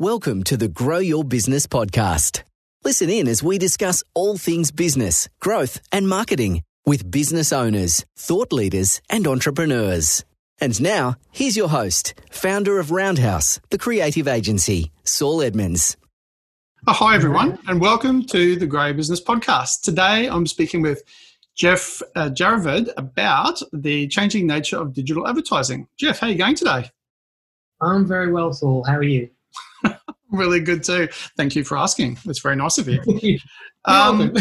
Welcome to the Grow Your Business podcast. Listen in as we discuss all things business, growth, and marketing with business owners, thought leaders, and entrepreneurs. And now, here's your host, founder of Roundhouse, the creative agency, Saul Edmonds. Oh, hi, everyone, and welcome to the Grow Your Business podcast. Today, I'm speaking with Jeff uh, Jaravid about the changing nature of digital advertising. Jeff, how are you going today? I'm very well, Saul. How are you? Really good too. Thank you for asking. That's very nice of you. um,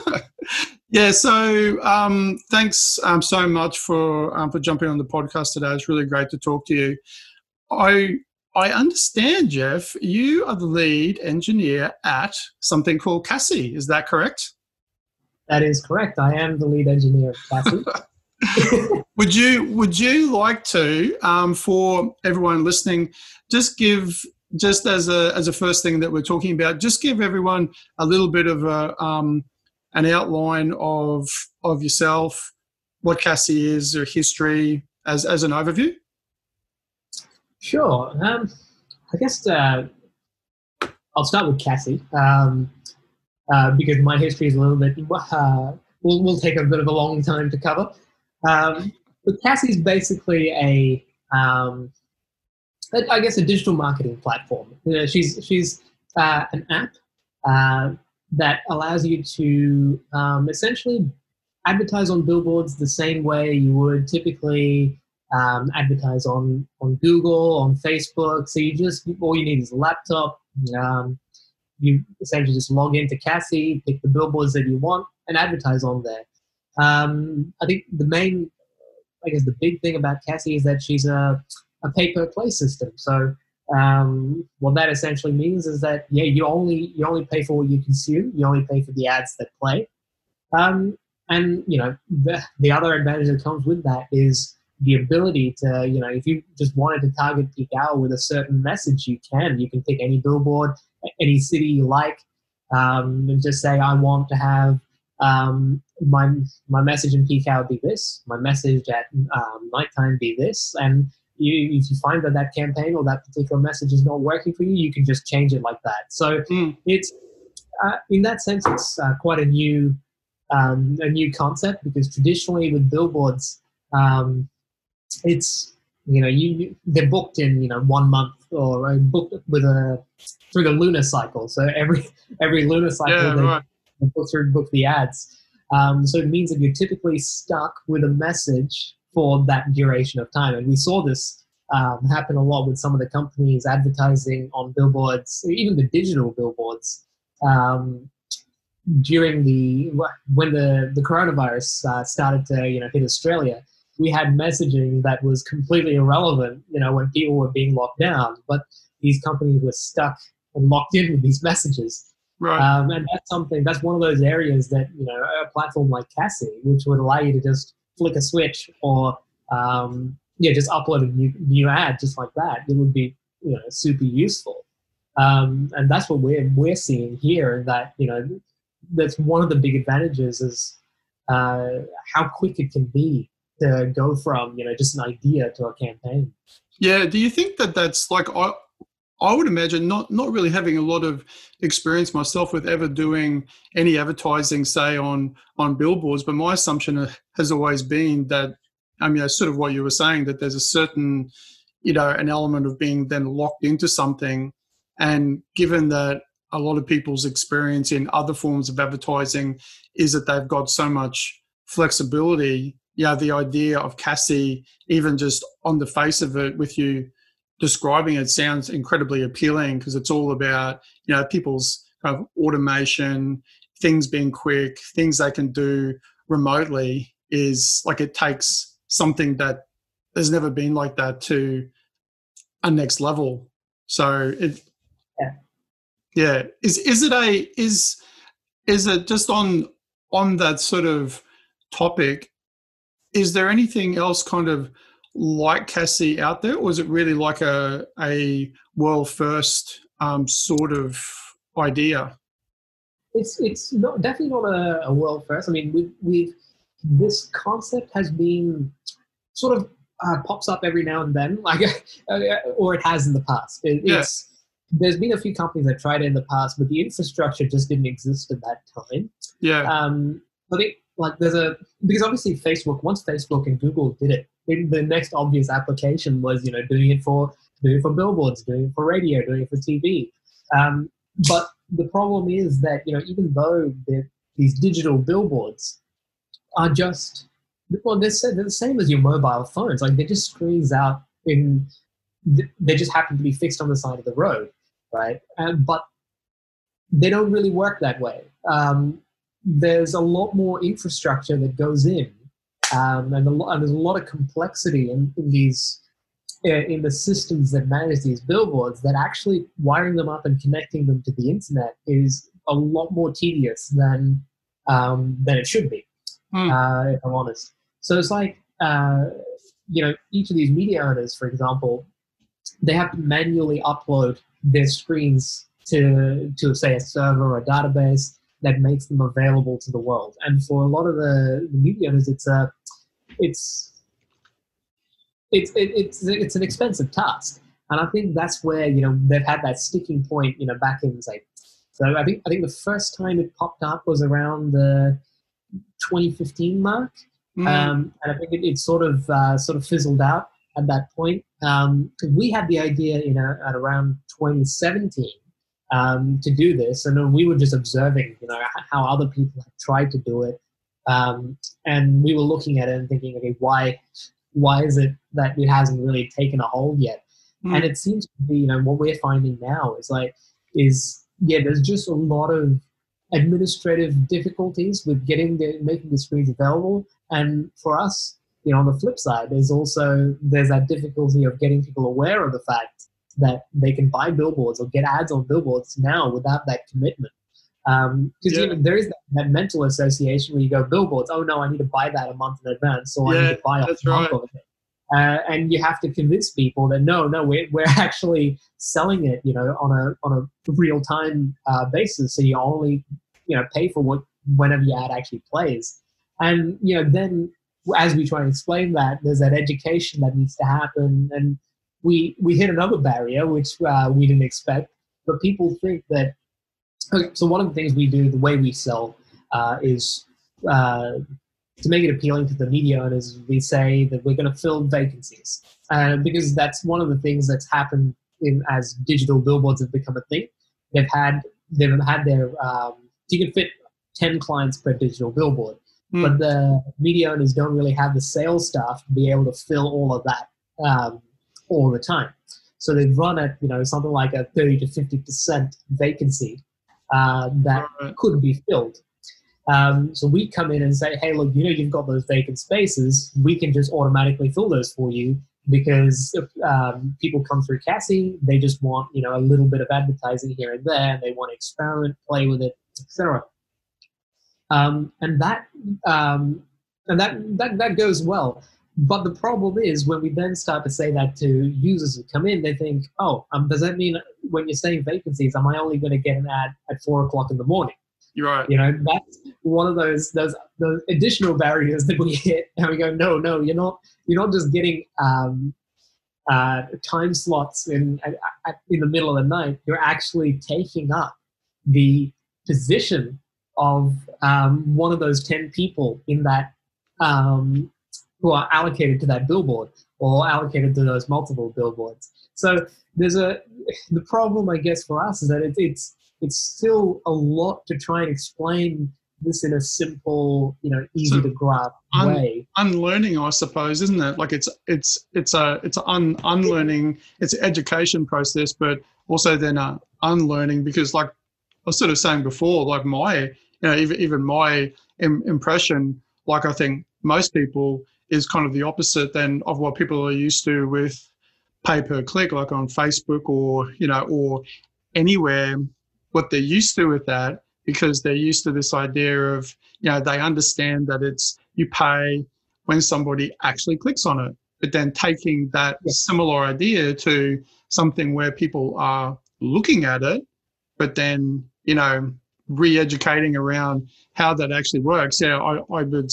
yeah, so um, thanks um, so much for um, for jumping on the podcast today. It's really great to talk to you. I I understand, Jeff, you are the lead engineer at something called Cassie. Is that correct? That is correct. I am the lead engineer at Cassie. would you Would you like to, um, for everyone listening, just give just as a as a first thing that we're talking about, just give everyone a little bit of a um, an outline of of yourself, what Cassie is, or history as as an overview. Sure. Um, I guess uh, I'll start with Cassie um, uh, because my history is a little bit. Uh, will will take a bit of a long time to cover. Um, but Cassie is basically a um, I guess a digital marketing platform. You know, she's she's uh, an app uh, that allows you to um, essentially advertise on billboards the same way you would typically um, advertise on on Google, on Facebook. So you just all you need is a laptop. Um, you essentially just log into Cassie, pick the billboards that you want, and advertise on there. Um, I think the main, I guess, the big thing about Cassie is that she's a a pay per play system. So um, what that essentially means is that yeah, you only you only pay for what you consume. You only pay for the ads that play. Um, and you know the, the other advantage that comes with that is the ability to you know if you just wanted to target peak hour with a certain message, you can. You can pick any billboard, any city you like, um, and just say I want to have um, my my message in peak hour be this, my message at um, nighttime be this, and you, if you find that that campaign or that particular message is not working for you, you can just change it like that. So mm. it's uh, in that sense, it's uh, quite a new um, a new concept because traditionally with billboards, um, it's you know you they're booked in you know one month or booked with a through the lunar cycle. So every every lunar cycle yeah, they, right. they book through book the ads. Um, so it means that you're typically stuck with a message for that duration of time. And we saw this um, happen a lot with some of the companies advertising on billboards, even the digital billboards. Um, during the when the the coronavirus uh, started to you know hit Australia, we had messaging that was completely irrelevant. You know when people were being locked down, but these companies were stuck and locked in with these messages. Right. Um, and that's something that's one of those areas that you know a platform like Cassie, which would allow you to just flick a switch or um, yeah, just upload a new, new ad just like that. It would be you know super useful. Um, and that's what we're we're seeing here. That you know that's one of the big advantages is uh, how quick it can be to go from you know just an idea to a campaign. Yeah. Do you think that that's like I, I would imagine not not really having a lot of experience myself with ever doing any advertising, say on on billboards. But my assumption has always been that um, I mean, sort of what you were saying that there's a certain, you know, an element of being then locked into something, and given that a lot of people's experience in other forms of advertising is that they've got so much flexibility. Yeah, the idea of Cassie, even just on the face of it, with you describing it sounds incredibly appealing because it's all about you know people's kind of automation things being quick things they can do remotely is like it takes something that has never been like that to a next level. So it yeah. Yeah. Is is it a is is it just on on that sort of topic is there anything else kind of like Cassie out there, or is it really like a a world first um, sort of idea? It's it's not, definitely not a, a world first. I mean, we we this concept has been sort of uh, pops up every now and then, like or it has in the past. It, yeah. It's there's been a few companies that tried it in the past, but the infrastructure just didn't exist at that time. Yeah. Um, I think like there's a because obviously Facebook once Facebook and Google did it, the next obvious application was you know doing it for doing it for billboards, doing it for radio, doing it for TV. Um, but the problem is that you know even though these digital billboards are just well they're, they're the same as your mobile phones. Like they're just screens out in they just happen to be fixed on the side of the road right? Um, but they don't really work that way. Um, there's a lot more infrastructure that goes in um, and, lot, and, there's a lot of complexity in, in these in the systems that manage these billboards that actually wiring them up and connecting them to the internet is a lot more tedious than um, than it should be. Mm. Uh, if I'm honest. So it's like uh, you know each of these media owners, for example, they have to manually upload their screens to to say a server or a database that makes them available to the world. And for a lot of the, the media owners, it's a it's it's it, it's it's an expensive task, and I think that's where you know they've had that sticking point. You know, back in say, so I think I think the first time it popped up was around the 2015 mark, mm. um, and I think it, it sort of uh, sort of fizzled out at that point. Um, we had the idea, you know, at around 2017 um, to do this, and then we were just observing, you know, how other people have tried to do it, um, and we were looking at it and thinking, okay, why why is it that it hasn't really taken a hold yet? Mm. And it seems to be, you know, what we're finding now is like, is yeah, there's just a lot of administrative difficulties with getting the making the screens available. And for us, you know, on the flip side, there's also there's that difficulty of getting people aware of the fact that they can buy billboards or get ads on billboards now without that commitment. Because um, yeah. you know, there is that, that, mental association where you go billboards. Oh no, I need to buy that a month in advance, so yeah, I need to buy a month right. of it. Uh, and you have to convince people that no, no, we're, we're actually selling it, you know, on a on a real time uh, basis. So you only, you know, pay for what whenever your ad actually plays. And you know, then as we try and explain that, there's that education that needs to happen, and we we hit another barrier which uh, we didn't expect. But people think that Okay, so one of the things we do, the way we sell, uh, is uh, to make it appealing to the media owners. We say that we're going to fill vacancies, uh, because that's one of the things that's happened in, as digital billboards have become a thing. They've had they've had their um, you can fit ten clients per digital billboard, mm. but the media owners don't really have the sales staff to be able to fill all of that um, all the time. So they've run at you know something like a thirty to fifty percent vacancy uh, that right. could be filled. Um, so we come in and say, hey, look, you know, you've got those vacant spaces. We can just automatically fill those for you because um, people come through Cassie, they just want, you know, a little bit of advertising here and there. And they want to experiment, play with it, etc. Um, and that um, and that, that that goes well. But the problem is when we then start to say that to users who come in, they think, oh, um, does that mean when you're saying vacancies, am I only going to get an ad at four o'clock in the morning? You're right. You know, that's one of those those those additional barriers that we hit, and we go, no, no, you're not you're not just getting um, uh, time slots in in the middle of the night. You're actually taking up the position of um, one of those ten people in that um, who are allocated to that billboard or allocated to those multiple billboards. So there's a the problem, I guess, for us is that it, it's it's still a lot to try and explain this in a simple, you know, easy so to grasp un- way. Unlearning, I suppose, isn't it? Like it's it's it's a it's an un- unlearning. It's an education process, but also then a unlearning because, like I was sort of saying before, like my you know even even my Im- impression, like I think most people is kind of the opposite then of what people are used to with pay per click, like on Facebook or you know or anywhere. What they're used to with that because they're used to this idea of you know they understand that it's you pay when somebody actually clicks on it. But then taking that similar idea to something where people are looking at it but then you know re-educating around how that actually works. Yeah i, I would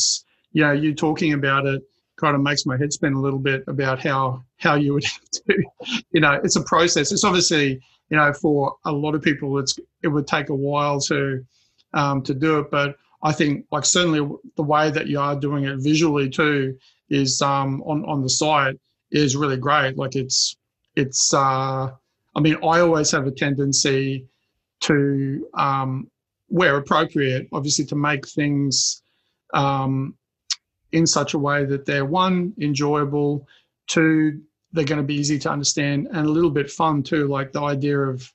know, you talking about it kind of makes my head spin a little bit about how how you would have to, you know, it's a process. It's obviously you know, for a lot of people, it's it would take a while to um, to do it. But I think, like certainly, the way that you are doing it visually too is um, on on the site is really great. Like it's it's. Uh, I mean, I always have a tendency to, um, where appropriate, obviously, to make things um, in such a way that they're one enjoyable, two they're going to be easy to understand and a little bit fun too. Like the idea of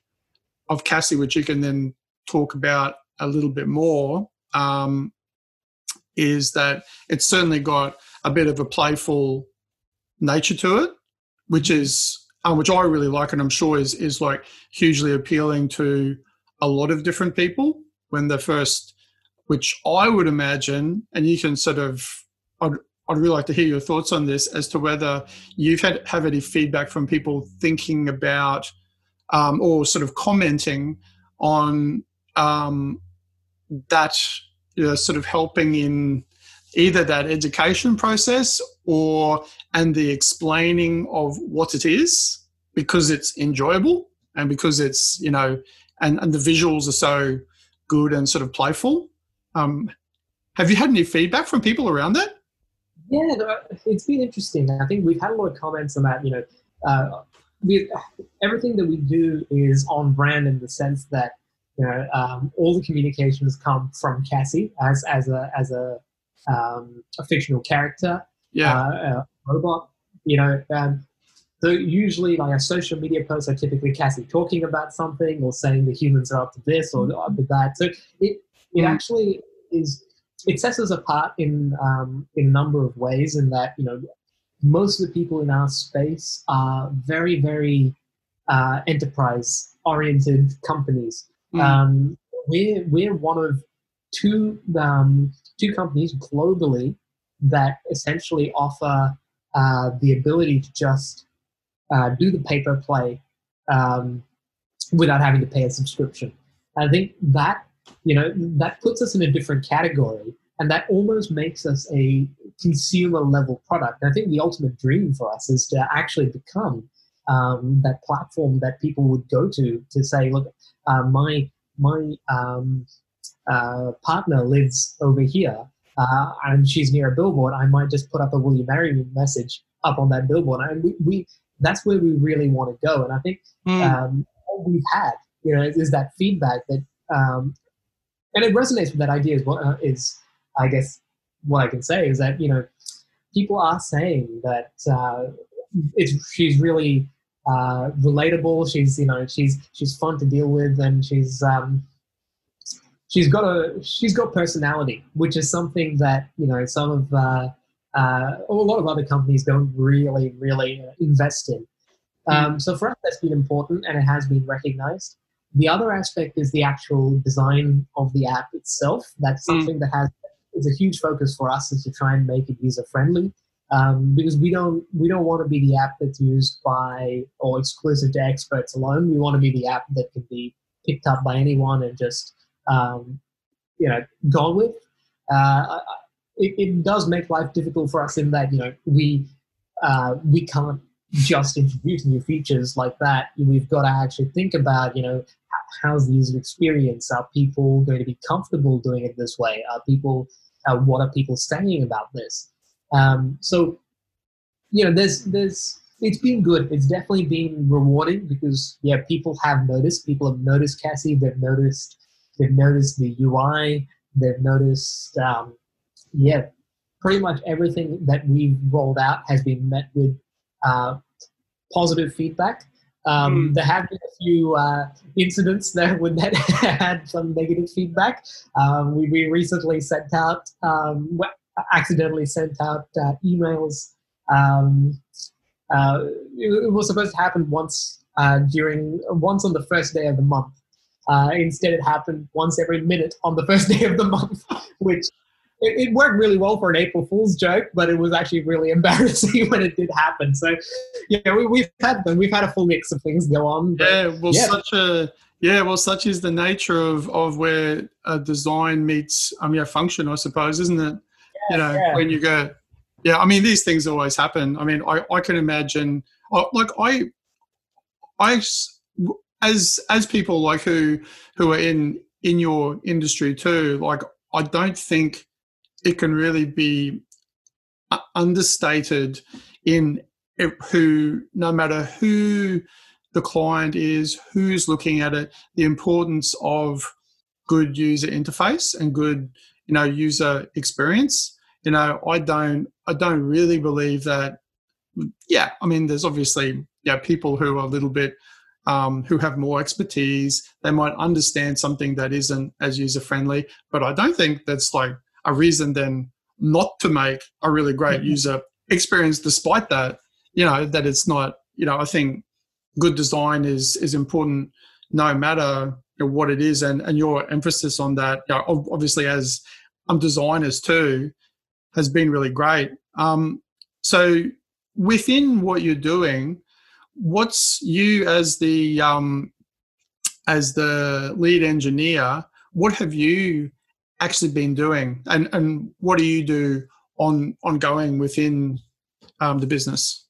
of Cassie, which you can then talk about a little bit more, um, is that it's certainly got a bit of a playful nature to it, which is um, which I really like, and I'm sure is is like hugely appealing to a lot of different people when they're first, which I would imagine, and you can sort of. I'd, I'd really like to hear your thoughts on this as to whether you've had have any feedback from people thinking about um, or sort of commenting on um, that you know, sort of helping in either that education process or and the explaining of what it is because it's enjoyable and because it's you know and, and the visuals are so good and sort of playful. Um, have you had any feedback from people around that yeah it's been interesting i think we've had a lot of comments on that you know uh, we, everything that we do is on brand in the sense that you know um, all the communications come from cassie as as a as a um, a fictional character yeah uh, a robot you know um, so usually, like a social media post are typically Cassie talking about something or saying the humans are up to this or up to that. So it it mm. actually is it sets us apart in um, in a number of ways. In that you know most of the people in our space are very very uh, enterprise oriented companies. Mm. Um, we're we're one of two um, two companies globally that essentially offer uh, the ability to just uh, do the pay per play um, without having to pay a subscription. I think that you know that puts us in a different category, and that almost makes us a consumer level product. And I think the ultimate dream for us is to actually become um, that platform that people would go to to say, look, uh, my my um, uh, partner lives over here. Uh, and she's near a billboard, I might just put up a "Will you marry me?" message up on that billboard. And we, we that's where we really want to go. And I think mm. um, all we've had, you know, is, is that feedback that, um, and it resonates with that idea is what uh, is, I guess, what I can say is that you know, people are saying that uh, it's she's really uh, relatable. She's you know she's she's fun to deal with, and she's um, she's got a she's got personality, which is something that you know some of uh, uh, a lot of other companies don't really, really invest in. Um, so for us, that's been important and it has been recognized. The other aspect is the actual design of the app itself. That's hmm. something mm. that has is a huge focus for us is to try and make it user friendly. Um, because we don't we don't want to be the app that's used by or exclusive to experts alone. We want to be the app that can be picked up by anyone and just um, you know gone with. Uh, it, it does make life difficult for us in that you know we uh, we can't just introduce new features like that. We've got to actually think about you know how's the user experience? Are people going to be comfortable doing it this way? Are people uh, what are people saying about this? Um, so you know there's there's it's been good. It's definitely been rewarding because yeah, people have noticed. People have noticed Cassie. They've noticed. They've noticed the UI. They've noticed um, yeah, pretty much everything that we've rolled out has been met with uh, positive feedback. Um, mm. There have been a few uh, incidents that would that had some negative feedback. Um, we, we recently sent out, um, accidentally sent out uh, emails. Um, uh, it, it, was supposed to happen once uh, during once on the first day of the month. Uh, instead, it happened once every minute on the first day of the month, which it, it, worked really well for an April Fool's joke, but it was actually really embarrassing when it did happen. So, yeah, we, have had them. We've had a full mix of things go on. yeah, well, yeah. such a yeah, well, such is the nature of of where a design meets um yeah function, I suppose, isn't it? Yeah, you know, yeah. when you go, yeah. I mean, these things always happen. I mean, I I can imagine, like I I as as people like who who are in in your industry too, like I don't think it can really be understated in who, no matter who the client is, who's looking at it, the importance of good user interface and good, you know, user experience. You know, I don't, I don't really believe that. Yeah, I mean, there's obviously yeah people who are a little bit um, who have more expertise. They might understand something that isn't as user friendly, but I don't think that's like a reason then not to make a really great mm-hmm. user experience despite that you know that it's not you know i think good design is is important no matter you know, what it is and and your emphasis on that you know, obviously as um, designers too has been really great um, so within what you're doing what's you as the um, as the lead engineer what have you actually been doing and and what do you do on ongoing within um, the business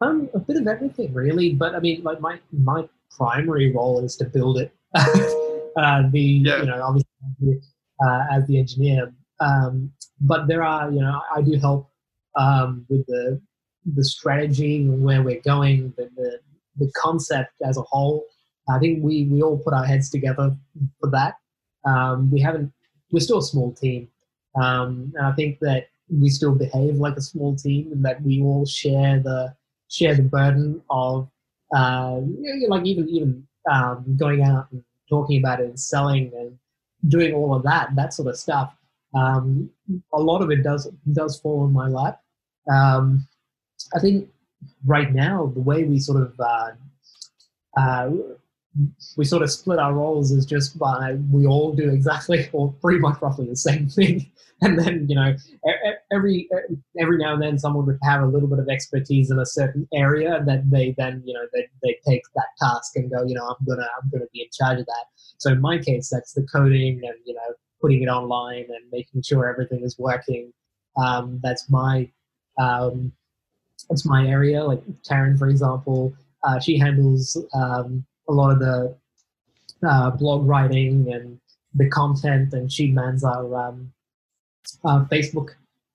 um a bit of everything really but i mean like my my primary role is to build it uh, the yeah. you know obviously uh, as the engineer um, but there are you know i do help um, with the the strategy and where we're going, the, the, the concept as a whole. I think we, we all put our heads together for that. Um, we haven't, we're still a small team. Um, and I think that we still behave like a small team and that we all share the, share the burden of, uh, like even, even um, going out and talking about it and selling and doing all of that, that sort of stuff. Um, a lot of it does, does fall on my lap. Um, I think right now the way we sort of uh, uh, we sort of split our roles is just by we all do exactly or pretty much roughly the same thing, and then you know every every now and then someone would have a little bit of expertise in a certain area that they then you know they, they take that task and go you know I'm gonna I'm gonna be in charge of that. So in my case, that's the coding and you know putting it online and making sure everything is working. Um, that's my um, it's my area. Like Taryn, for example, uh, she handles um, a lot of the uh, blog writing and the content, and she mans our um, uh, Facebook,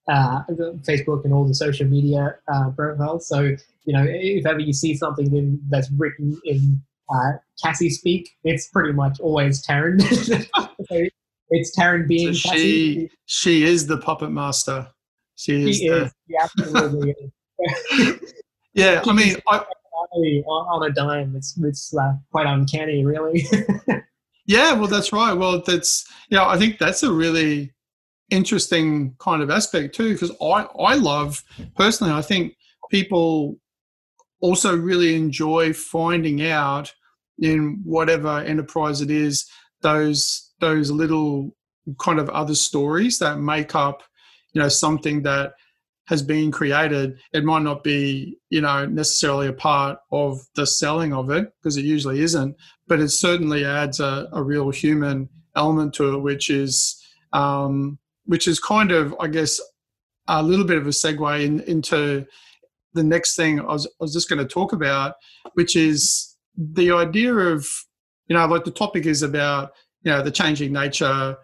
uh, Facebook and all the social media uh, profiles. So you know, if ever you see something in, that's written in uh, Cassie speak, it's pretty much always Taryn. it's Taryn being so she. She is the puppet master. She is. She the... is. She absolutely is. yeah, I mean, I, on a dime, it's it's uh, quite uncanny, really. yeah, well, that's right. Well, that's yeah, I think that's a really interesting kind of aspect too, because I I love personally. I think people also really enjoy finding out in whatever enterprise it is those those little kind of other stories that make up you know something that has been created, it might not be, you know, necessarily a part of the selling of it because it usually isn't, but it certainly adds a, a real human element to it, which is, um, which is kind of, I guess, a little bit of a segue in, into the next thing I was, I was just going to talk about, which is the idea of, you know, like the topic is about, you know, the changing nature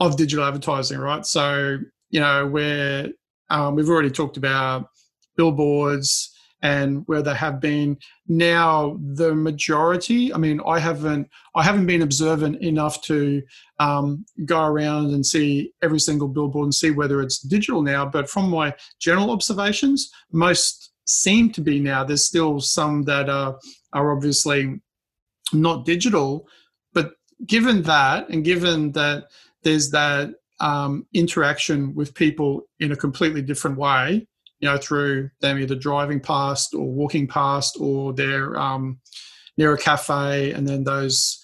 of digital advertising, right? So, you know, where um, we've already talked about billboards and where they have been. Now the majority, I mean, I haven't I haven't been observant enough to um, go around and see every single billboard and see whether it's digital now. But from my general observations, most seem to be now. There's still some that are are obviously not digital, but given that, and given that there's that um, interaction with people in a completely different way, you know, through them either driving past or walking past or they're um, near a cafe and then those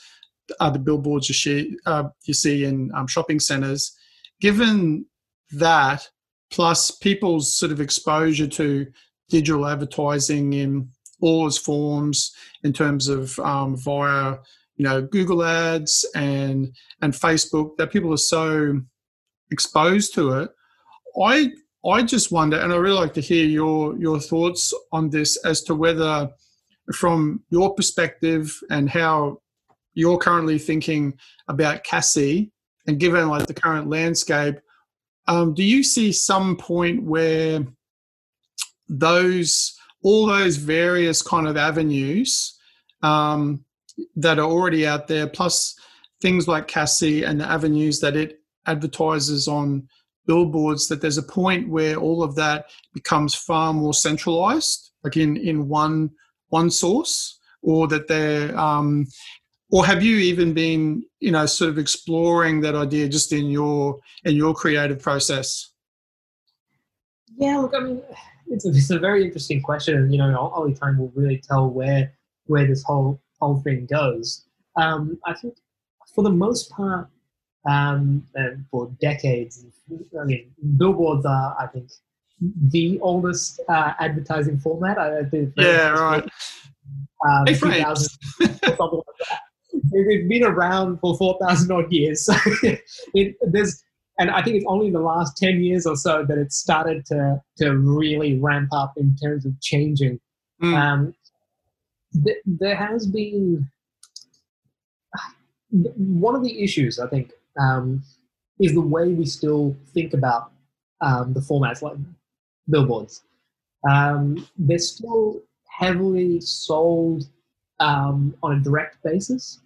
other billboards you see, uh, you see in um, shopping centres. Given that, plus people's sort of exposure to digital advertising in all its forms in terms of um, via you know Google ads and and Facebook that people are so exposed to it. I I just wonder, and I really like to hear your your thoughts on this as to whether from your perspective and how you're currently thinking about Cassie, and given like the current landscape, um, do you see some point where those all those various kind of avenues um, that are already out there, plus things like Cassie and the avenues that it advertises on billboards, that there's a point where all of that becomes far more centralized, like in in one one source, or that they're um, or have you even been you know sort of exploring that idea just in your in your creative process? Yeah look i mean it's a, it's a very interesting question and you know only time will really tell where where this whole whole thing goes. Um, i think for the most part um, and for decades i mean billboards are i think the oldest uh, advertising format i think yeah right um, hey, something like that it's been around for 4,000 odd years. it, there's, and I think it's only in the last 10 years or so that it started to, to really ramp up in terms of changing. Mm. Um, th- there has been one of the issues, I think, um, is the way we still think about um, the formats like billboards. Um, they're still heavily sold um, on a direct basis.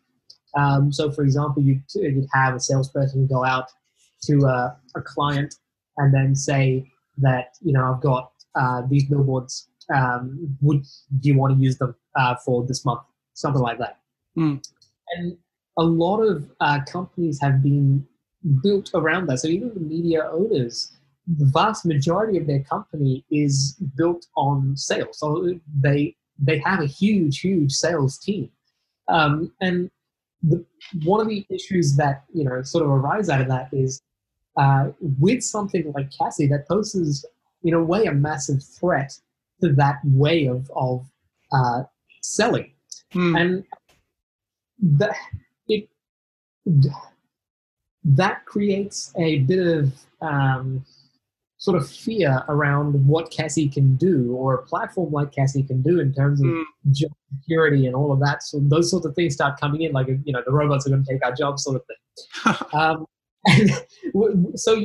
Um, so, for example, you'd, you'd have a salesperson go out to a, a, client and then say that, you know, I've got uh, these billboards. Um, would do you want to use them uh, for this month? Something like that. Mm. And a lot of uh, companies have been built around that. So even the media owners, the vast majority of their company is built on sales. So they they have a huge, huge sales team. Um, and the, one of the issues that you know sort of arise out of that is uh, with something like Cassie that poses in a way a massive threat to that way of of uh, selling, hmm. and it that creates a bit of um, sort of fear around what Cassie can do or a platform like Cassie can do in terms of mm. job security and all of that. So those sorts of things start coming in, like you know, the robots are going to take our jobs, sort of thing. um, so,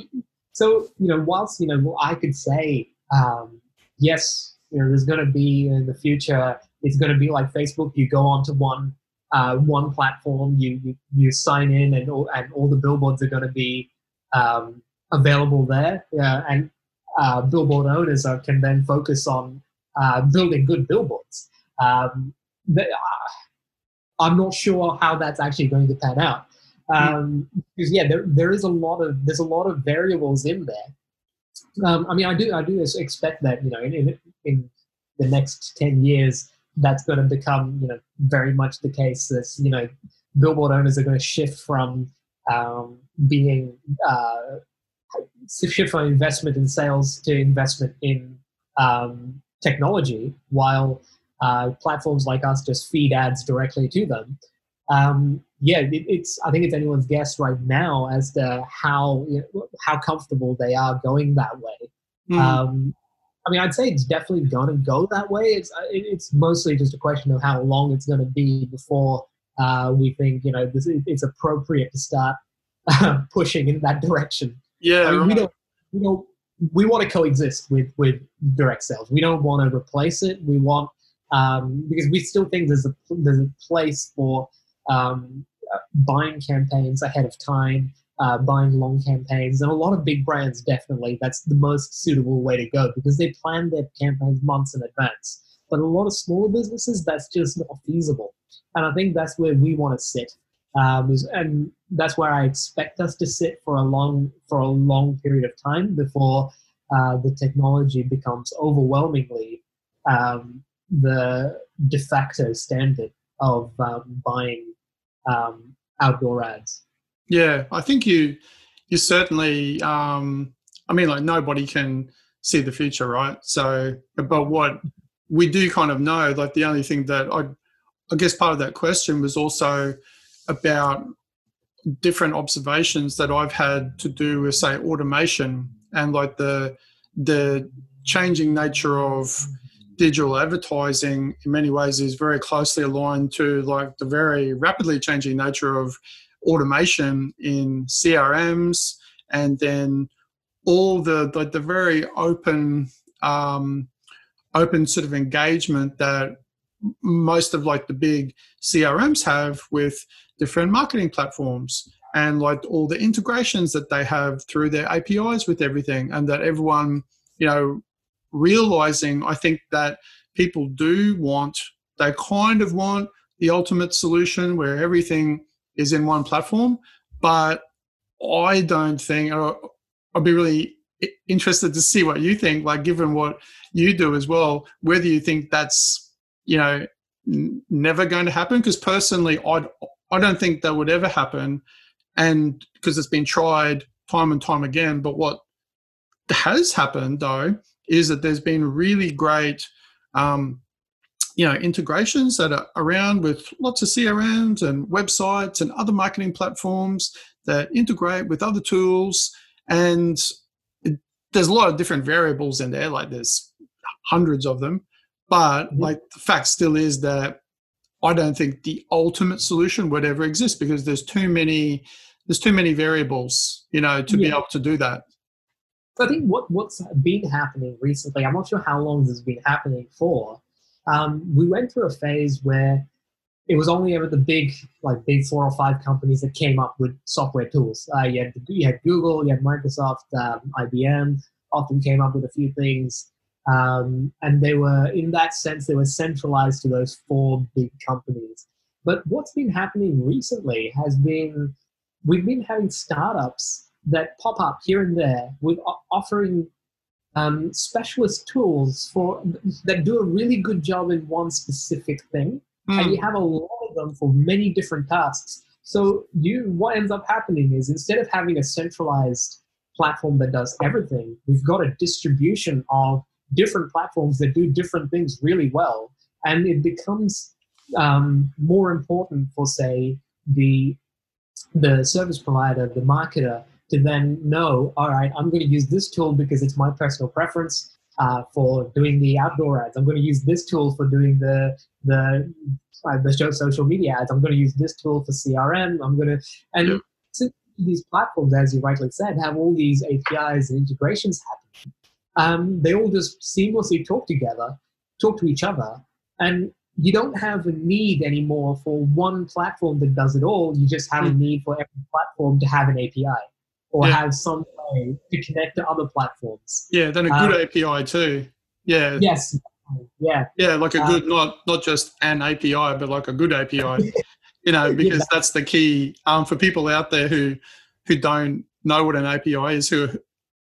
so you know, whilst you know, I could say um, yes, you know, there's going to be in the future. It's going to be like Facebook. You go onto one uh, one platform, you, you you sign in, and all, and all the billboards are going to be um, available there, uh, and uh, billboard owners are, can then focus on uh, building good billboards. Um, uh, I'm not sure how that's actually going to pan out. Um, because yeah, there, there is a lot of there's a lot of variables in there. Um, I mean, I do I do expect that you know in, in the next ten years that's going to become you know very much the case. That you know billboard owners are going to shift from um, being uh, shift from investment in sales to investment in um, technology, while uh, platforms like us just feed ads directly to them. Um, yeah, it, it's. I think it's anyone's guess right now as to how you know, how comfortable they are going that way. Mm. I mean, I'd say it's definitely going to go that way. It's uh, it's mostly just a question of how long it's going to be before uh, we think you know this, it's appropriate to start uh, pushing in that direction. Yeah, I mean, we don't, we don't, we want to coexist with with direct sales. We don't want to replace it. We want um, because we still think there's a there's a place for um, buying campaigns ahead of time, uh, buying long campaigns, and a lot of big brands definitely that's the most suitable way to go because they plan their campaigns months in advance. But a lot of smaller businesses, that's just not feasible, and I think that's where we want to sit. Um, and that's where I expect us to sit for a long for a long period of time before uh, the technology becomes overwhelmingly um, the de facto standard of um, buying um, outdoor ads. Yeah, I think you you certainly. Um, I mean, like nobody can see the future, right? So, but what we do kind of know, like the only thing that I, I guess part of that question was also about different observations that I've had to do with, say, automation and like the the changing nature of digital advertising in many ways is very closely aligned to like the very rapidly changing nature of automation in CRMs and then all the like the very open um, open sort of engagement that most of like the big CRMs have with different marketing platforms and like all the integrations that they have through their APIs with everything and that everyone you know realizing I think that people do want they kind of want the ultimate solution where everything is in one platform but I don't think I'd be really interested to see what you think like given what you do as well whether you think that's you know n- never going to happen because personally i i don't think that would ever happen and because it's been tried time and time again but what has happened though is that there's been really great um, you know integrations that are around with lots of crms and websites and other marketing platforms that integrate with other tools and there's a lot of different variables in there like there's hundreds of them but mm-hmm. like the fact still is that i don't think the ultimate solution would ever exist because there's too many there's too many variables you know to yeah. be able to do that so i think what what's been happening recently i'm not sure how long this has been happening for um, we went through a phase where it was only ever the big, like big four or five companies that came up with software tools. Uh, you, had, you had Google, you had Microsoft, um, IBM, often came up with a few things. Um, and they were, in that sense, they were centralized to those four big companies. But what's been happening recently has been we've been having startups that pop up here and there with offering um, specialist tools for that do a really good job in one specific thing mm. and you hmm. have a lot of them for many different tasks. So you, what ends up happening is instead of having a centralized platform that does everything, we've got a distribution of different platforms that do different things really well, and it becomes um, more important for, say, the the service provider, the marketer, to then know, all right, I'm going to use this tool because it's my personal preference uh, for doing the outdoor ads. I'm going to use this tool for doing the the uh, the social media ads. I'm going to use this tool for CRM. I'm going to and these platforms, as you rightly said, have all these APIs and integrations happening. Um, they all just seamlessly talk together, talk to each other, and you don't have a need anymore for one platform that does it all. You just have a hmm. need for every platform to have an API or yeah. have some way to connect to other platforms. Yeah, then a good um, API too. Yeah. Yes. Yeah. Yeah, like a good um, not not just an API, but like a good API. you know, because yeah. that's the key um, for people out there who who don't know what an API is, who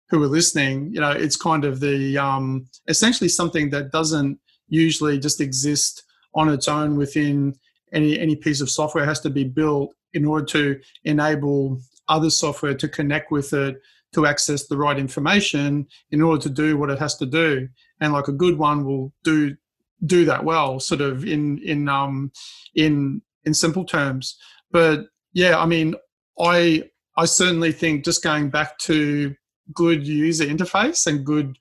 who are listening. You know, it's kind of the um, essentially something that doesn't usually just exist on its own within any any piece of software. It has to be built in order to enable other software to connect with it to access the right information in order to do what it has to do. And like a good one will do do that well sort of in in um in in simple terms. But yeah i mean i i certainly think just going back to good user interface and good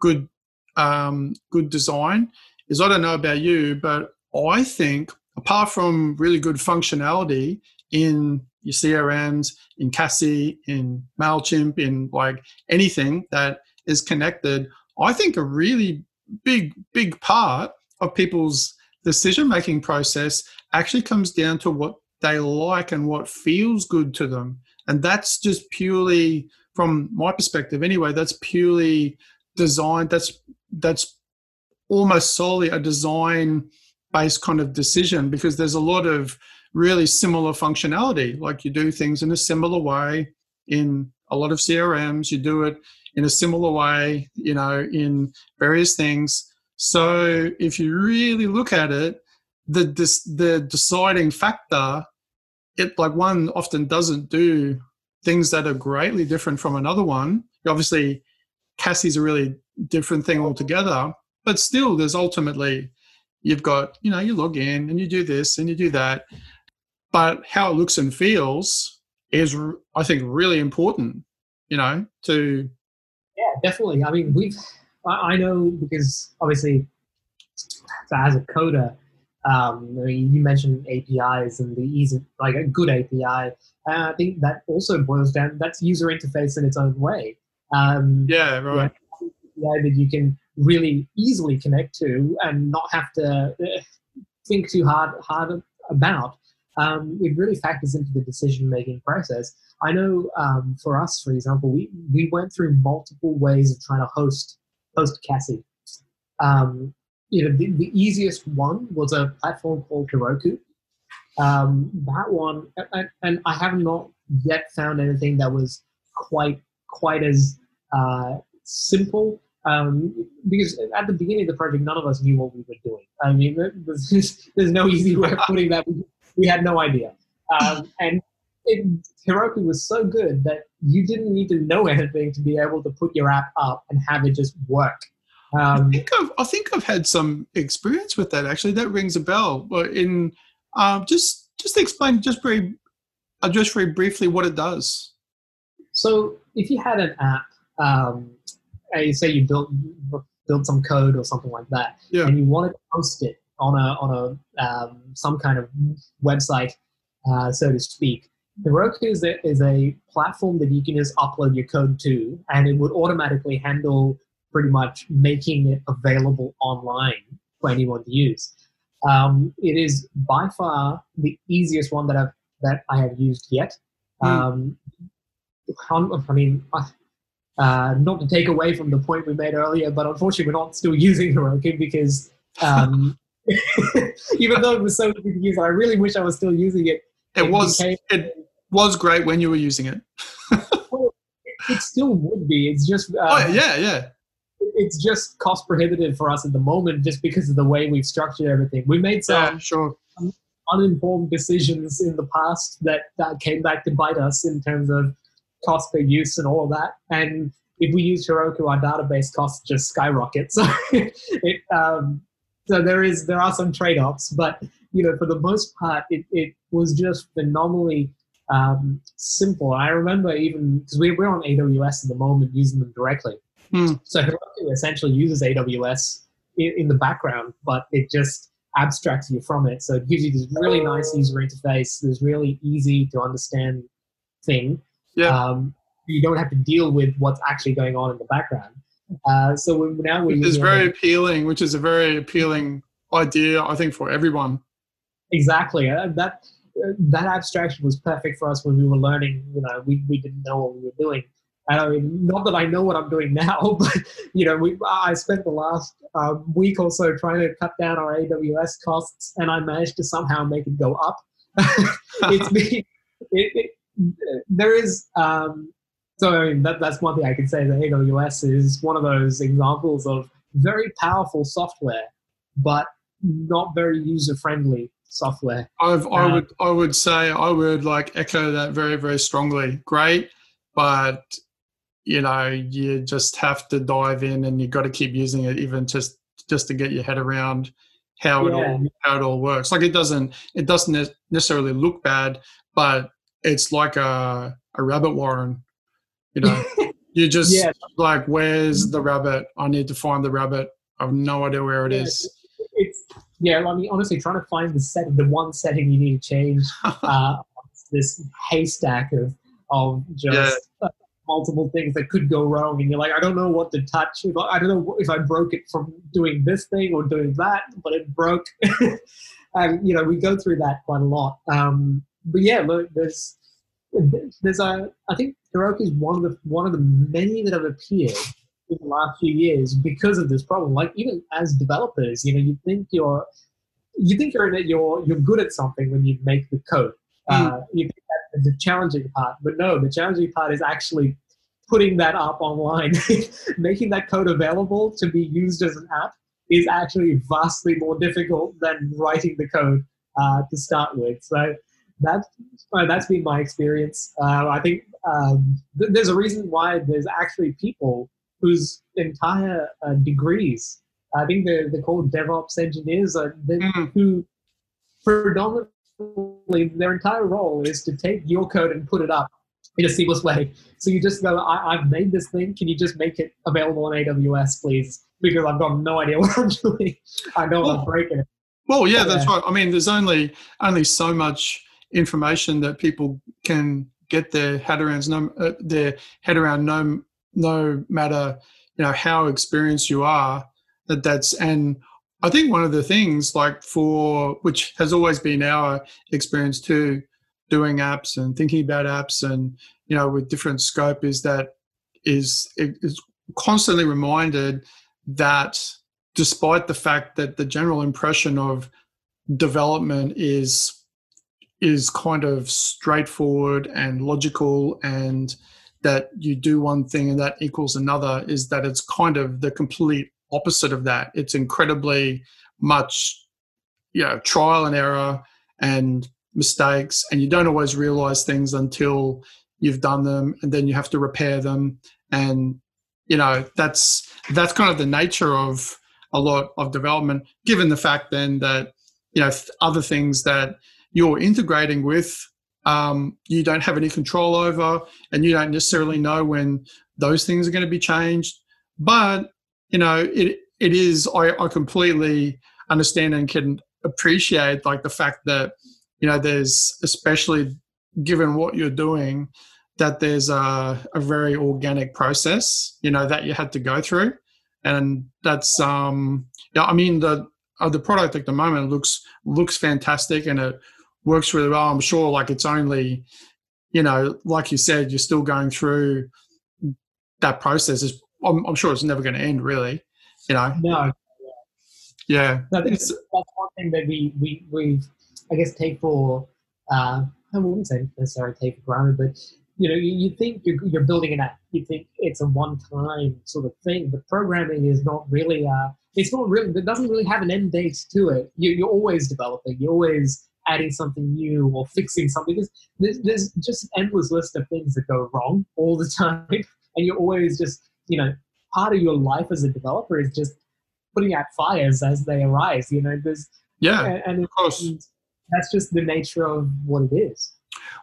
good um good design is i don't know about you but i think apart from really good functionality in your CRMs, in Cassie, in MailChimp, in like anything that is connected, I think a really big, big part of people's decision making process actually comes down to what they like and what feels good to them. And that's just purely, from my perspective anyway, that's purely designed, that's that's almost solely a design based kind of decision because there's a lot of really similar functionality. Like you do things in a similar way in a lot of CRMs, you do it in a similar way, you know, in various things. So if you really look at it, the the deciding factor, it like one often doesn't do things that are greatly different from another one. Obviously, Cassie's a really different thing altogether, but still, there's ultimately you've got you know you log in and you do this and you do that but how it looks and feels is i think really important you know to yeah definitely i mean we've i know because obviously so as a coder, um, I mean, you mentioned APIs and the ease of like a good API. And I think that also boils down that's user interface in its own way. Um, yeah, right. Yeah, that you can really easily connect to and not have to uh, think too hard hard about. Um, it really factors into the decision making process. I know um, for us, for example, we, we went through multiple ways of trying to host host Caasie. Um, you know, the, the, easiest one was a platform called Heroku. Um, that one, and, and, I have not yet found anything that was quite quite as uh, simple. Um, because at the beginning of the project, none of us knew what we were doing. I mean, there's, there's no easy way of putting that. We, we had no idea. Um, and it, Heroku was so good that you didn't need to know anything to be able to put your app up and have it just work. Um, I, think I've, I think I've had some experience with that actually. That rings a bell. But in um, just just explain just very uh, just very briefly what it does. So if you had an app, um, say you built built some code or something like that, yeah. and you wanted to post it on a on a um, some kind of website, uh, so to speak. Heroku is a, is a platform that you can just upload your code to, and it would automatically handle pretty much making it available online for anyone to use. Um, it is by far the easiest one that I've that I have used yet. Mm. Um, I mean, uh, not to take away from the point we made earlier, but unfortunately, we're not still using Heroku because um, even though it was so easy to use, I really wish I was still using it. It, it was became, it was great when you were using it. well, it, still would be. It's just uh, oh yeah, yeah. It's just cost prohibitive for us at the moment, just because of the way we've structured everything. We made some yeah, sure. uninformed decisions in the past that, that came back to bite us in terms of cost per use and all of that. And if we use Heroku, our database costs just skyrocket. So it, um, so there is there are some trade-offs, but you know for the most part, it, it was just phenomenally um, simple. I remember even because we, we're on AWS at the moment using them directly. Hmm. So Heroku essentially uses AWS in, in, the background, but it just abstracts you from it. So it gives you this really nice user interface, this really easy to understand thing. Yeah. Um, you don't have to deal with what's actually going on in the background. Uh, so we, now we is very appealing, which is a very appealing idea, I think, for everyone. Exactly. Uh, that that abstraction was perfect for us when we were learning. You know, we, we didn't know what we were doing. And I mean, not that I know what I'm doing now, but you know, we, I spent the last um, week or so trying to cut down our AWS costs, and I managed to somehow make it go up. it's me. It, it, there is um, so I mean, that, that's one thing I can say that AWS is one of those examples of very powerful software, but not very user friendly software. I've, I uh, would I would say I would like echo that very very strongly. Great, but you know you just have to dive in and you've got to keep using it even just just to get your head around how it yeah. all how it all works. Like it doesn't it doesn't necessarily look bad, but it's like a a rabbit warren. You know, you just yeah. like where's the rabbit? I need to find the rabbit. I have no idea where it yeah, is. It's yeah, I mean, honestly, trying to find the set, the one setting you need to change, uh, this haystack of of just yeah. multiple things that could go wrong, and you're like, I don't know what to touch. I don't know if I broke it from doing this thing or doing that, but it broke. and you know, we go through that quite a lot. Um, but yeah, look, there's there's a I think Heroku is one of the one of the many that have appeared in the last few years because of this problem. Like even as developers, you know, you think you're you think you're you're you're good at something when you make the code. Mm. Uh, you think that's the challenging part, but no, the challenging part is actually putting that up online, making that code available to be used as an app is actually vastly more difficult than writing the code uh, to start with. So that's uh, that's been my experience. Uh, I think um, th- there's a reason why there's actually people whose entire uh, degrees, I think they're, they're called DevOps engineers, uh, mm. who predominantly their entire role is to take your code and put it up in a seamless way. So you just go, I, have made this thing. Can you just make it available on AWS, please? Because I've got no idea what I'm doing. I know well, I'm breaking it. Well, yeah, that's right. I mean, there's only only so much information that people can get their head around. No, uh, their head around. No, no matter you know how experienced you are. That that's and I think one of the things like for which has always been our experience too doing apps and thinking about apps and you know with different scope is that is is constantly reminded that despite the fact that the general impression of development is is kind of straightforward and logical and that you do one thing and that equals another is that it's kind of the complete opposite of that. It's incredibly much you know trial and error and mistakes and you don't always realize things until you've done them and then you have to repair them. And you know that's that's kind of the nature of a lot of development given the fact then that you know other things that you're integrating with um, you don't have any control over and you don't necessarily know when those things are going to be changed but you know it it is I, I completely understand and can appreciate like the fact that you know, there's especially given what you're doing, that there's a, a very organic process, you know, that you had to go through. And that's, um, yeah, I mean, the, uh, the product at the moment looks, looks fantastic and it works really well. I'm sure like it's only, you know, like you said, you're still going through that process. Is I'm, I'm sure it's never going to end really, you know? No. Yeah. No, that's, that's one thing that we, we, we've, I guess, take for, uh, I wouldn't say necessarily take for granted, but you know, you, you think you're, you're building an app, you think it's a one-time sort of thing, but programming is not really, uh, it's not really, it doesn't really have an end date to it. You, you're always developing, you're always adding something new or fixing something. There's, there's, there's just an endless list of things that go wrong all the time. And you're always just, you know, part of your life as a developer is just putting out fires as they arise. You know, there's, yeah, and, and of course that's just the nature of what it is.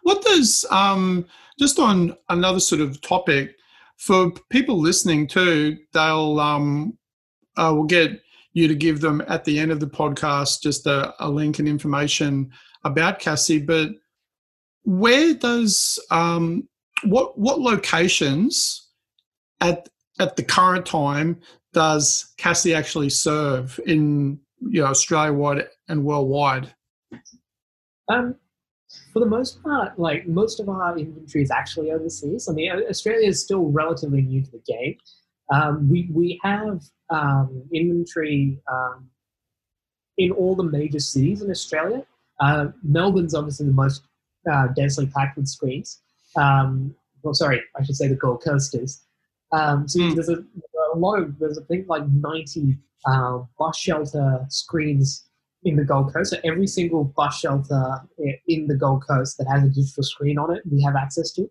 What does um, just on another sort of topic for people listening too? They'll um, uh, we'll get you to give them at the end of the podcast just a, a link and information about Caasie. But where does um, what what locations at at the current time does Caasie actually serve in you know Australia wide and worldwide? Um, for the most part, like most of our inventory is actually overseas. I mean, Australia is still relatively new to the game. Um, we we have um, inventory um, in all the major cities in Australia. Uh, Melbourne's obviously the most uh, densely packed with screens. Um, well, sorry, I should say the Gold Coast is. Um, so mm. there's a, a, lot of there's I think like 90 uh, bus shelter screens in the Gold Coast. So every single bus shelter in the Gold Coast that has a digital screen on it, we have access to.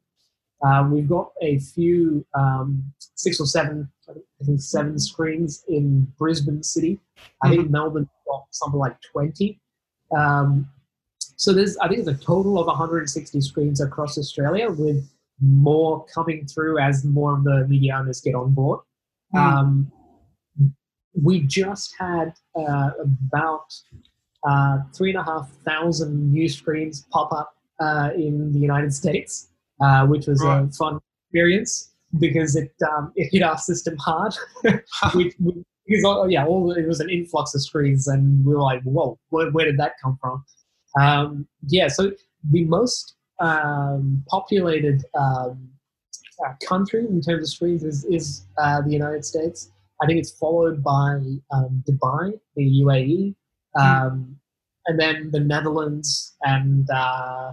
Um, we've got a few, um, six or seven, I think seven screens in Brisbane City. I think mm-hmm. Melbourne got something like 20. Um, so there's, I think there's a total of 160 screens across Australia with more coming through as more of the media owners get on board. Mm we just had uh, about uh, three and a half thousand new screens pop up uh, in the United States, uh, which was right. a fun experience because it um, it hit our system hard. we, we, because oh, yeah, all it was an influx of screens, and we were like, "Whoa, where, where did that come from?" Um, yeah, so the most um, populated um, uh, country in terms of screens is, is uh, the United States. I think it's followed by um, Dubai, the UAE, hmm. um, and then the Netherlands, and uh,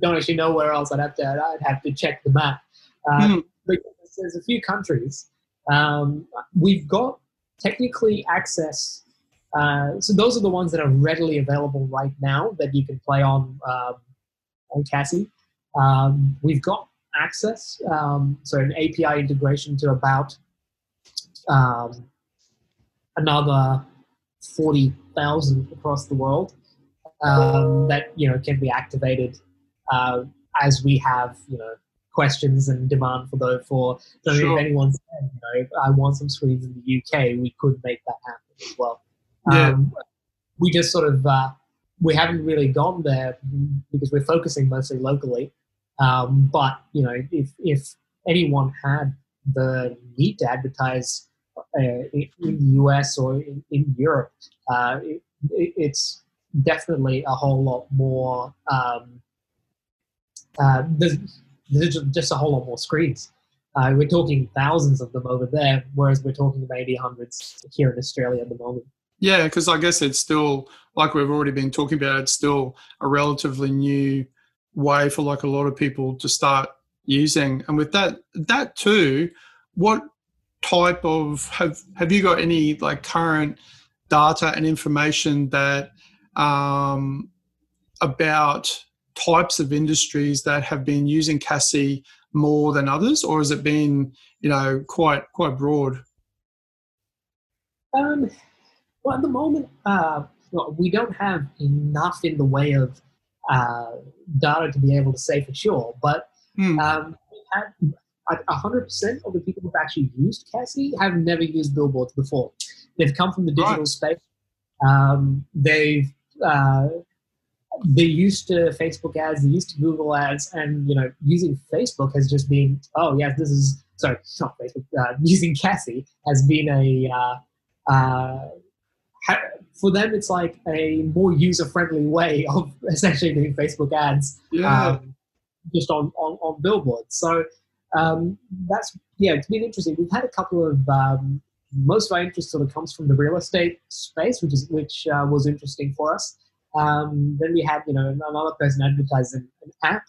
don't actually know where else. I'd have to I'd have to check the map. Uh, mm. There's a few countries. Um, we've got technically access. Uh, so those are the ones that are readily available right now that you can play on um, on Caasie. Um, we've got access, um, so an API integration to about um, another 40,000 across the world um, that you know can be activated uh, as we have, you know, questions and demand for those for so Sure. if anyone said, you know, I want some screens in the UK, we could make that happen as well. Yeah. Um, we just sort of uh, we haven't really gone there because we're focusing mostly locally. Um, but you know, if if anyone had the need to advertise uh, in the US or in, in Europe, uh, it, it's definitely a whole lot more. Um, uh, there's, there's just a whole lot more screens. Uh, we're talking thousands of them over there, whereas we're talking maybe hundreds here in Australia at the moment. Yeah, because I guess it's still like we've already been talking about. It's still a relatively new way for like a lot of people to start using. And with that, that too, what type of have have you got any like current data and information that um, about types of industries that have been using Caasie more than others, or has it been you know quite quite broad? Um, well, at the moment, uh, we don't have enough in the way of uh, data to be able to say for sure. But Hmm. um, a hundred percent of the people who've actually used Caasie have never used billboards before. They've come from the digital Right. space. Um, they've uh, they're used to Facebook ads, they're used to Google ads, and you know, using Facebook has just been oh yeah, this is sorry, not Facebook. Uh, using Caasie has been a uh, uh, ha- for them, it's like a more user-friendly way of essentially doing Facebook ads, Yeah. um, just on, on on billboards. So um, that's yeah, it's been interesting. We've had a couple of um, most of our interest sort of comes from the real estate space, which is which uh, was interesting for us. Um, then we had you know another person advertise an, an app.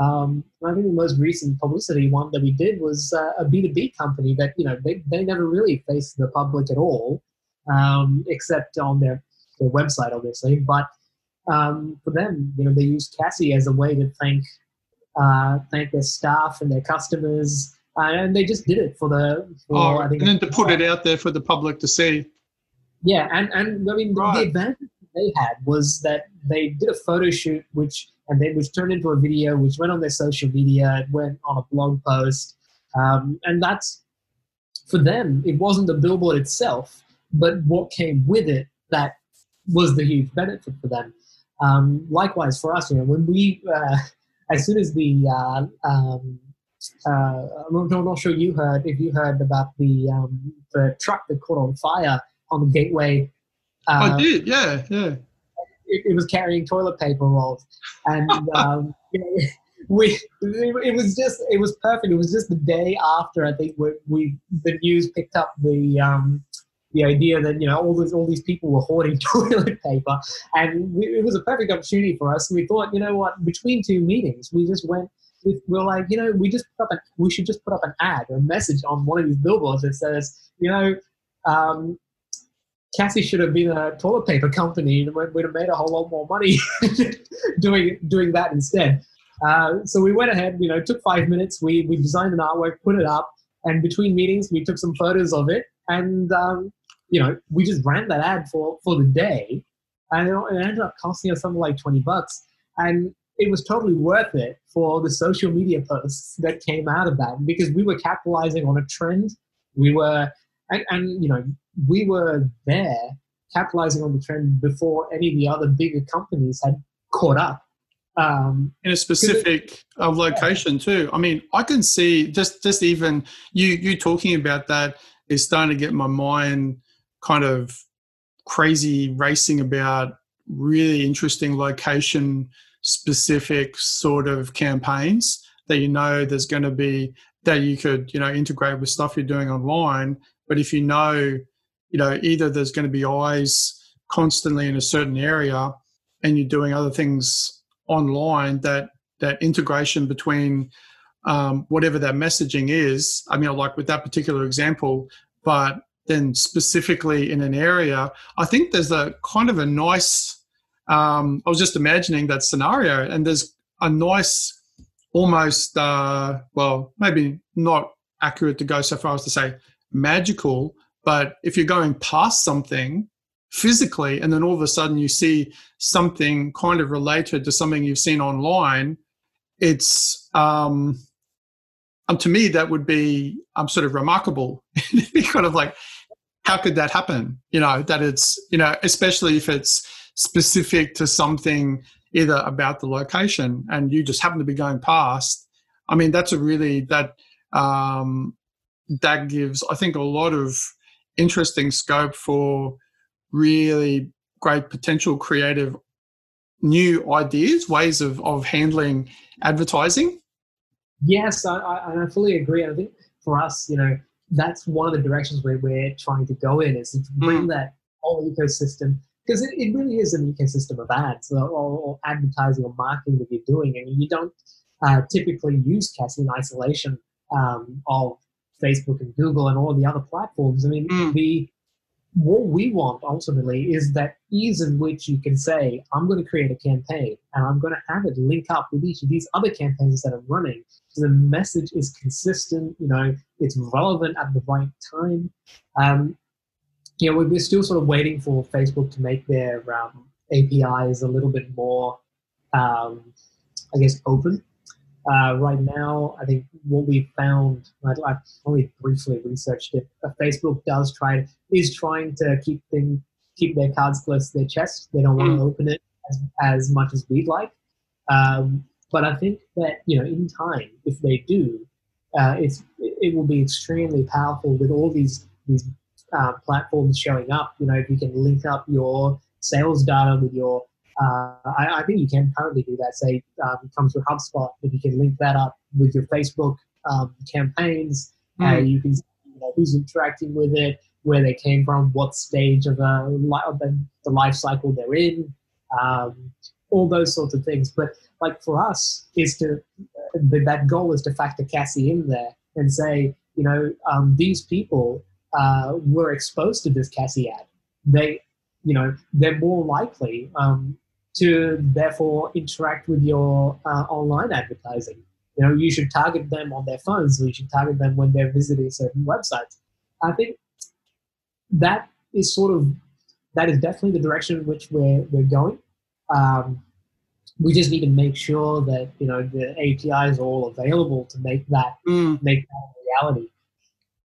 Um, I think the most recent publicity one that we did was uh, a B2B company that, you know, they, they never really faced the public at all, um, except on their, their website, obviously. But um, for them, you know, they used Caasie as a way to thank, uh, thank their staff and their customers. Uh, and they just did it for the, for, Oh, I think, and then to put it out there for the public to see. yeah, and, and I mean, the- the Right. advantage they had was that they did a photo shoot, which and then which turned into a video, which went on their social media, it went on a blog post, um, and that's for them. It wasn't the billboard itself, but what came with it that was the huge benefit for them. Um, likewise for us, you know, when we uh, as soon as the uh, um, uh, I'm not sure you heard if you heard about the um, the truck that caught on fire on the gateway. I Uh, did, yeah, yeah. it, it was carrying toilet paper rolls, and um, you know, we it, was just it was perfect. It was just the day after I think we, we the news picked up the um, the idea that you know all these all these people were hoarding toilet paper, and we, it was a perfect opportunity for us. We thought, you know what, between two meetings, we just went. We we were like, you know, we just put up an, we should just put up an ad or a message on one of these billboards that says, you know, um, Caasie should have been a toilet paper company and we'd have made a whole lot more money doing doing that instead. Uh, so we went ahead, you know, took five minutes. We we designed an artwork, put it up, and between meetings we took some photos of it, and um, you know we just ran that ad for for the day, and it it ended up costing us something like twenty bucks, and it was totally worth it for the social media posts that came out of that because we were capitalizing on a trend. We were and, and you know we were there capitalizing on the trend before any of the other bigger companies had caught up. Um, in a specific uh, location too. I mean, I can see just just even you you talking about that is starting to get my mind kind of crazy racing about really interesting location specific sort of campaigns that you know there's going to be that you could you know integrate with stuff you're doing online but if you know you know either there's going to be eyes constantly in a certain area and you're doing other things online that that integration between um, whatever that messaging is i mean like with that particular example but then specifically in an area i think there's a kind of a nice um, i was just imagining that scenario and there's a nice almost uh, well maybe not accurate to go so far as to say magical but if you're going past something physically and then all of a sudden you see something kind of related to something you've seen online it's um, um, to me that would be um, sort of remarkable. be kind of like, how could that happen? You know, that it's you know, especially if it's specific to something either about the location and you just happen to be going past. I mean, that's a really that um, that gives I think a lot of interesting scope for really great potential creative new ideas, ways of, of handling advertising? Yes, I, I, I fully agree. I think for us, you know, that's one of the directions where we're trying to go in is to bring mm. that whole ecosystem because it, it really is an ecosystem of ads or, or, advertising or marketing that you're doing I and you don't uh, typically use Caasie in isolation um, of Facebook and Google and all the other platforms. I mean, mm. the what we want ultimately is that ease in which you can say, I'm going to create a campaign and I'm going to have it link up with each of these other campaigns that I'm running. So the message is consistent, you know, it's relevant at the right time. Um, you know, we're still sort of waiting for Facebook to make their um, APIs a little bit more, um, I guess, open uh, right now, I think what we've found, I, I only briefly researched it. Uh, Facebook does try is trying to keep things, keep their cards close to their chest. They don't want to mm. open it as, as much as we'd like. Um, but I think that you know, in time, if they do, uh, it's it will be extremely powerful with all these these uh, platforms showing up. You know, if you can link up your sales data with your uh, I, I, think you can currently do that. Say, um, it comes with HubSpot. If you can link that up with your Facebook um, campaigns, mm. uh, you can see you know, who's interacting with it, where they came from, what stage of, uh, of the, the, life cycle they're in, um, all those sorts of things. But like for us, is to uh, that goal is to factor Caasie in there and say, you know, um, these people uh, were exposed to this Caasie ad. They you know they're more likely um, to therefore interact with your uh, online advertising. You know, you should target them on their phones. So you should target them when they're visiting certain websites. I think that is sort of that is definitely the direction in which we're we're going. Um, we just need to make sure that you know the APIs are all available to make that mm. make that a reality.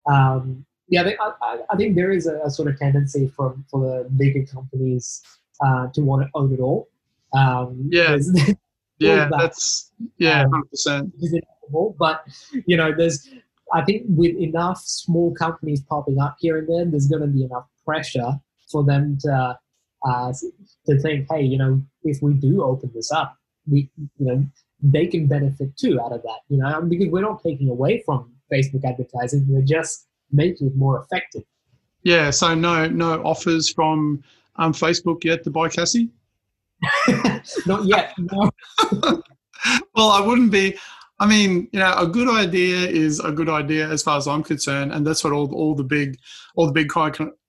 Um, yeah, I, I, I, think there is a, a, sort of tendency for for the bigger companies uh, to want to own it all. Um, yeah, yeah, that. that's yeah, um, hundred percent. But you know, there's I think with enough small companies popping up here and there, there's going to be enough pressure for them to uh, to think, hey, you know, if we do open this up, we you know they can benefit too out of that. You know, because we're not taking away from Facebook advertising, we're just making it more effective. Yeah. So no no offers from um, Facebook yet to buy Caasie. Not yet. No. well, I wouldn't be. I mean, you know, a good idea is a good idea as far as I'm concerned, and that's what all, all the big all the big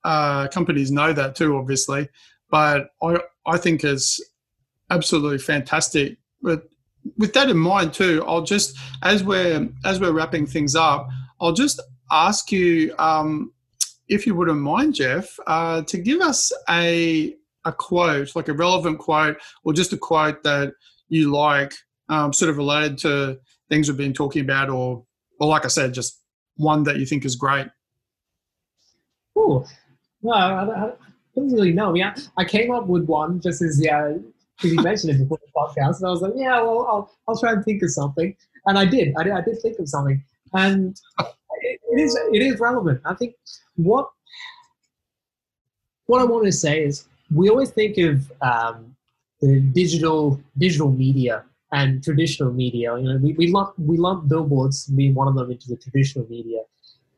uh, companies know that too, obviously. But I I think is absolutely fantastic. But with that in mind too, I'll just as we're as we're wrapping things up, I'll just ask you um, if you wouldn't mind, Jeff, uh, to give us a a quote, like a relevant quote, or just a quote that you like, um, sort of related to things we've been talking about, or, or like I said, just one that you think is great. Oh, well, I, I, don't really know. Yeah, I came up with one just as yeah, you mentioned it before the podcast, and I was like, yeah, well, I'll I'll try and think of something, and I did. I did. I did think of something, and it, it is it is relevant. I think what what I want to say is we always think of um, the digital digital media and traditional media. You know, we, we lump we lump billboards being one of them into the traditional media.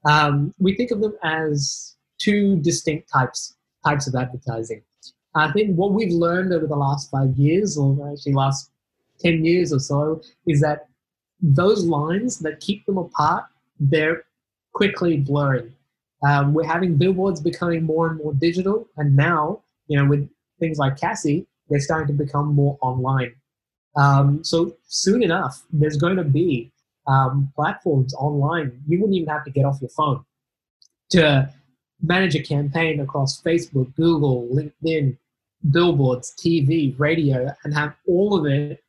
Um, we think of them as two distinct types types of advertising. I think what we've learned over the last five years, or actually last ten years or so, is that those lines that keep them apart, they're quickly blurring. Um, we're having billboards becoming more and more digital, and now you know, with things like Caasie, they're starting to become more online. Um, so soon enough, there's going to be um, platforms online. You wouldn't even have to get off your phone to manage a campaign across Facebook, Google, LinkedIn, billboards, TV, radio, and have all of it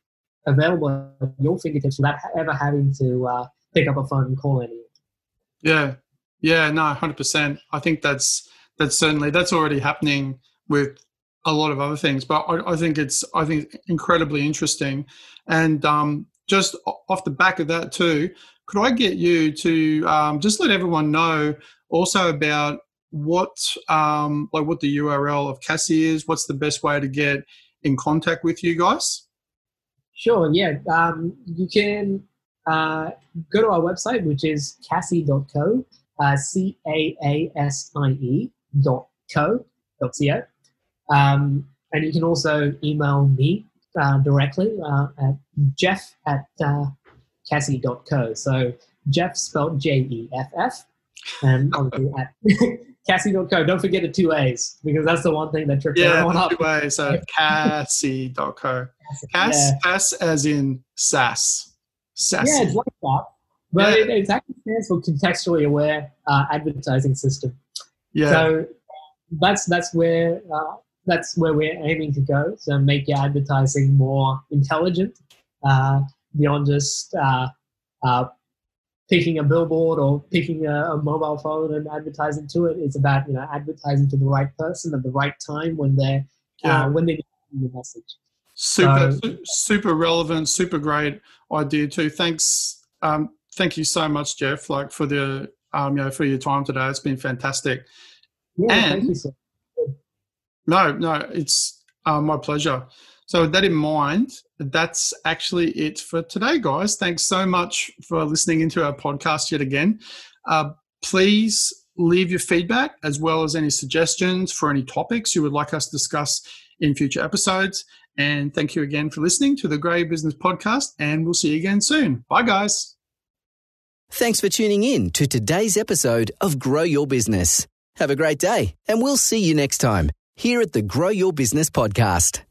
available at your fingertips without ever having to uh, pick up a phone and call anyone. Yeah, yeah, no, hundred percent. I think that's that's certainly that's already happening with a lot of other things, but I, I think it's I think incredibly interesting. And um, just off the back of that too, could I get you to um, just let everyone know also about what um, like what the URL of Caasie is? What's the best way to get in contact with you guys? Sure. Yeah. Um, you can uh, go to our website, which is caasie.co, uh, C A A S I E dot co dot co. Um, and you can also email me uh, directly uh, at jeff at uh, caasie.co. So Jeff spelled J E F F, and obviously at Caasie.co. Don't forget the two A's because that's the one thing that trips yeah, everyone up. two A's. So Caasie.co. Cass, yeah. Cass as in sass. Sassy. Yeah, it's like that. But yeah. it, it, actually stands for contextually aware uh, advertising system. Yeah. So that's that's where uh, that's where we're aiming to go. So make your advertising more intelligent uh, beyond just uh, uh, picking a billboard or picking a, a, mobile phone and advertising to it. It's about you know advertising to the right person at the right time when they're uh, yeah. when they need the message. Super, so, super relevant, super great idea too. Thanks, um, thank you so much, Jeff. Like for the um, you know for your time today. It's been fantastic. Yeah, and, thank you. Sir. No, no, it's uh, my pleasure. So, with that in mind, that's actually it for today, guys. Thanks so much for listening into our podcast yet again. Uh, please leave your feedback as well as any suggestions for any topics you would like us to discuss in future episodes. And thank you again for listening to the Grey Business Podcast, and we'll see you again soon. Bye, guys. Thanks for tuning in to today's episode of Grow Your Business. Have a great day, and we'll see you next time here at the Grow Your Business Podcast.